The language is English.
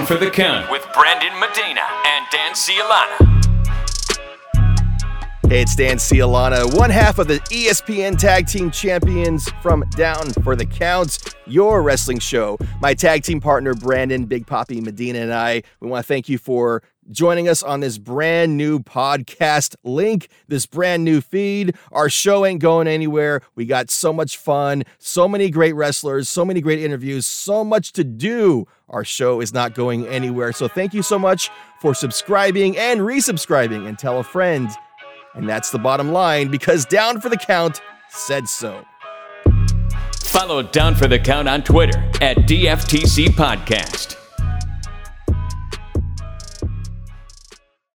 Down for the Count with Brandon Medina and Dan Cialana. Hey, it's Dan Cialana, one half of the ESPN Tag Team Champions from Down for the Counts, your wrestling show. My tag team partner, Brandon Big Poppy Medina, and I, we want to thank you for joining us on this brand new podcast link, this brand new feed. Our show ain't going anywhere. We got so much fun, so many great wrestlers, so many great interviews, so much to do. Our show is not going anywhere. So thank you so much for subscribing and resubscribing and tell a friend. And that's the bottom line because Down for the Count said so. Follow Down for the Count on Twitter at DFTC Podcast.